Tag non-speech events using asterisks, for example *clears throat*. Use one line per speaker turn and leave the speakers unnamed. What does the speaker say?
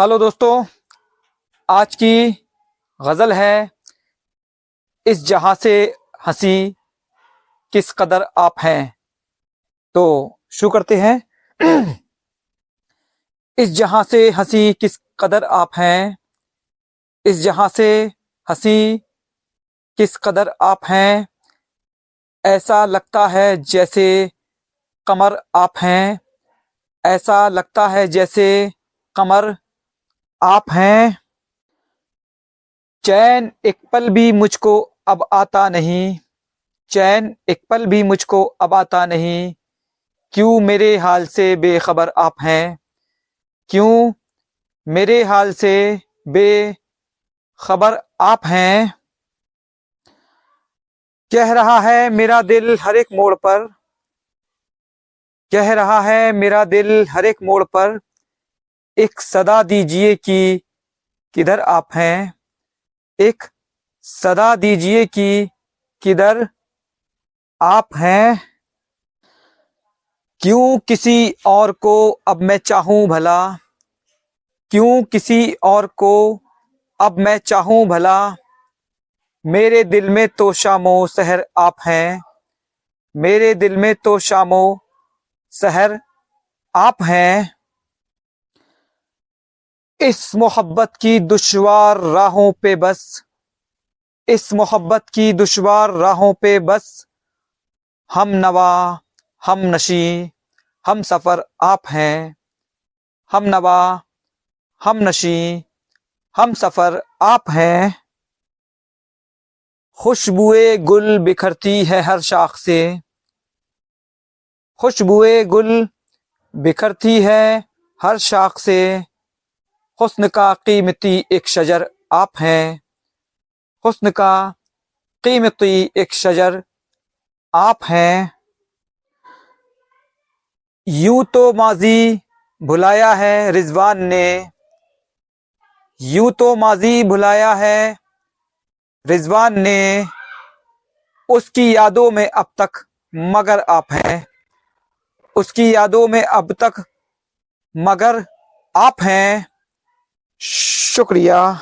Hello दोस्तों, आज की गज़ल है, इस जहाँ से हँसी किस कदर आप हैं? तो शुरू करते हैं। *clears throat* इस जहाँ से हँसी किस कदर आप हैं? इस जहाँ से हँसी किस कदर आप हैं? ऐसा लगता है जैसे कमर आप हैं। ऐसा लगता है जैसे कमर आप हैं। चैन एक पल भी मुझको अब आता नहीं। चैन एक पल भी मुझको अब आता नहीं। क्यों मेरे हाल से बेखबर आप हैं? क्यों मेरे हाल से बेखबर आप हैं? कह रहा है मेरा दिल हर एक मोड़ पर। कह रहा है मेरा दिल हर एक मोड़ पर। एक सदा दीजिए कि किधर आप हैं। एक सदा दीजिए कि किधर आप हैं। क्यों किसी और को अब मैं चाहूँ भला। क्यों किसी और को अब मैं चाहूँ भला। मेरे दिल में तो शामो शहर आप हैं। मेरे दिल में तो शामो शहर आप हैं। इस मोहब्बत की दुशवार राहों पे बस। इस मोहब्बत की दुशवार राहों पे बस। हम नवा, हम नशी, हम सफ़र आप हैं। हम नवा, हम नशी, हम सफ़र आप हैं। खुशबुए गुल बिखरती है हर शाख से। खुशबुए गुल बिखरती है हर शाख से। हुस्न का कीमती एक शजर आप हैं। हुस्न का कीमती एक शजर आप हैं। यूँ तो माजी भुलाया है रिजवान ने। यूँ तो माजी भुलाया है रिजवान ने। उसकी यादों में अब तक मगर आप हैं। उसकी यादों में अब तक मगर आप हैं। शुक्रिया।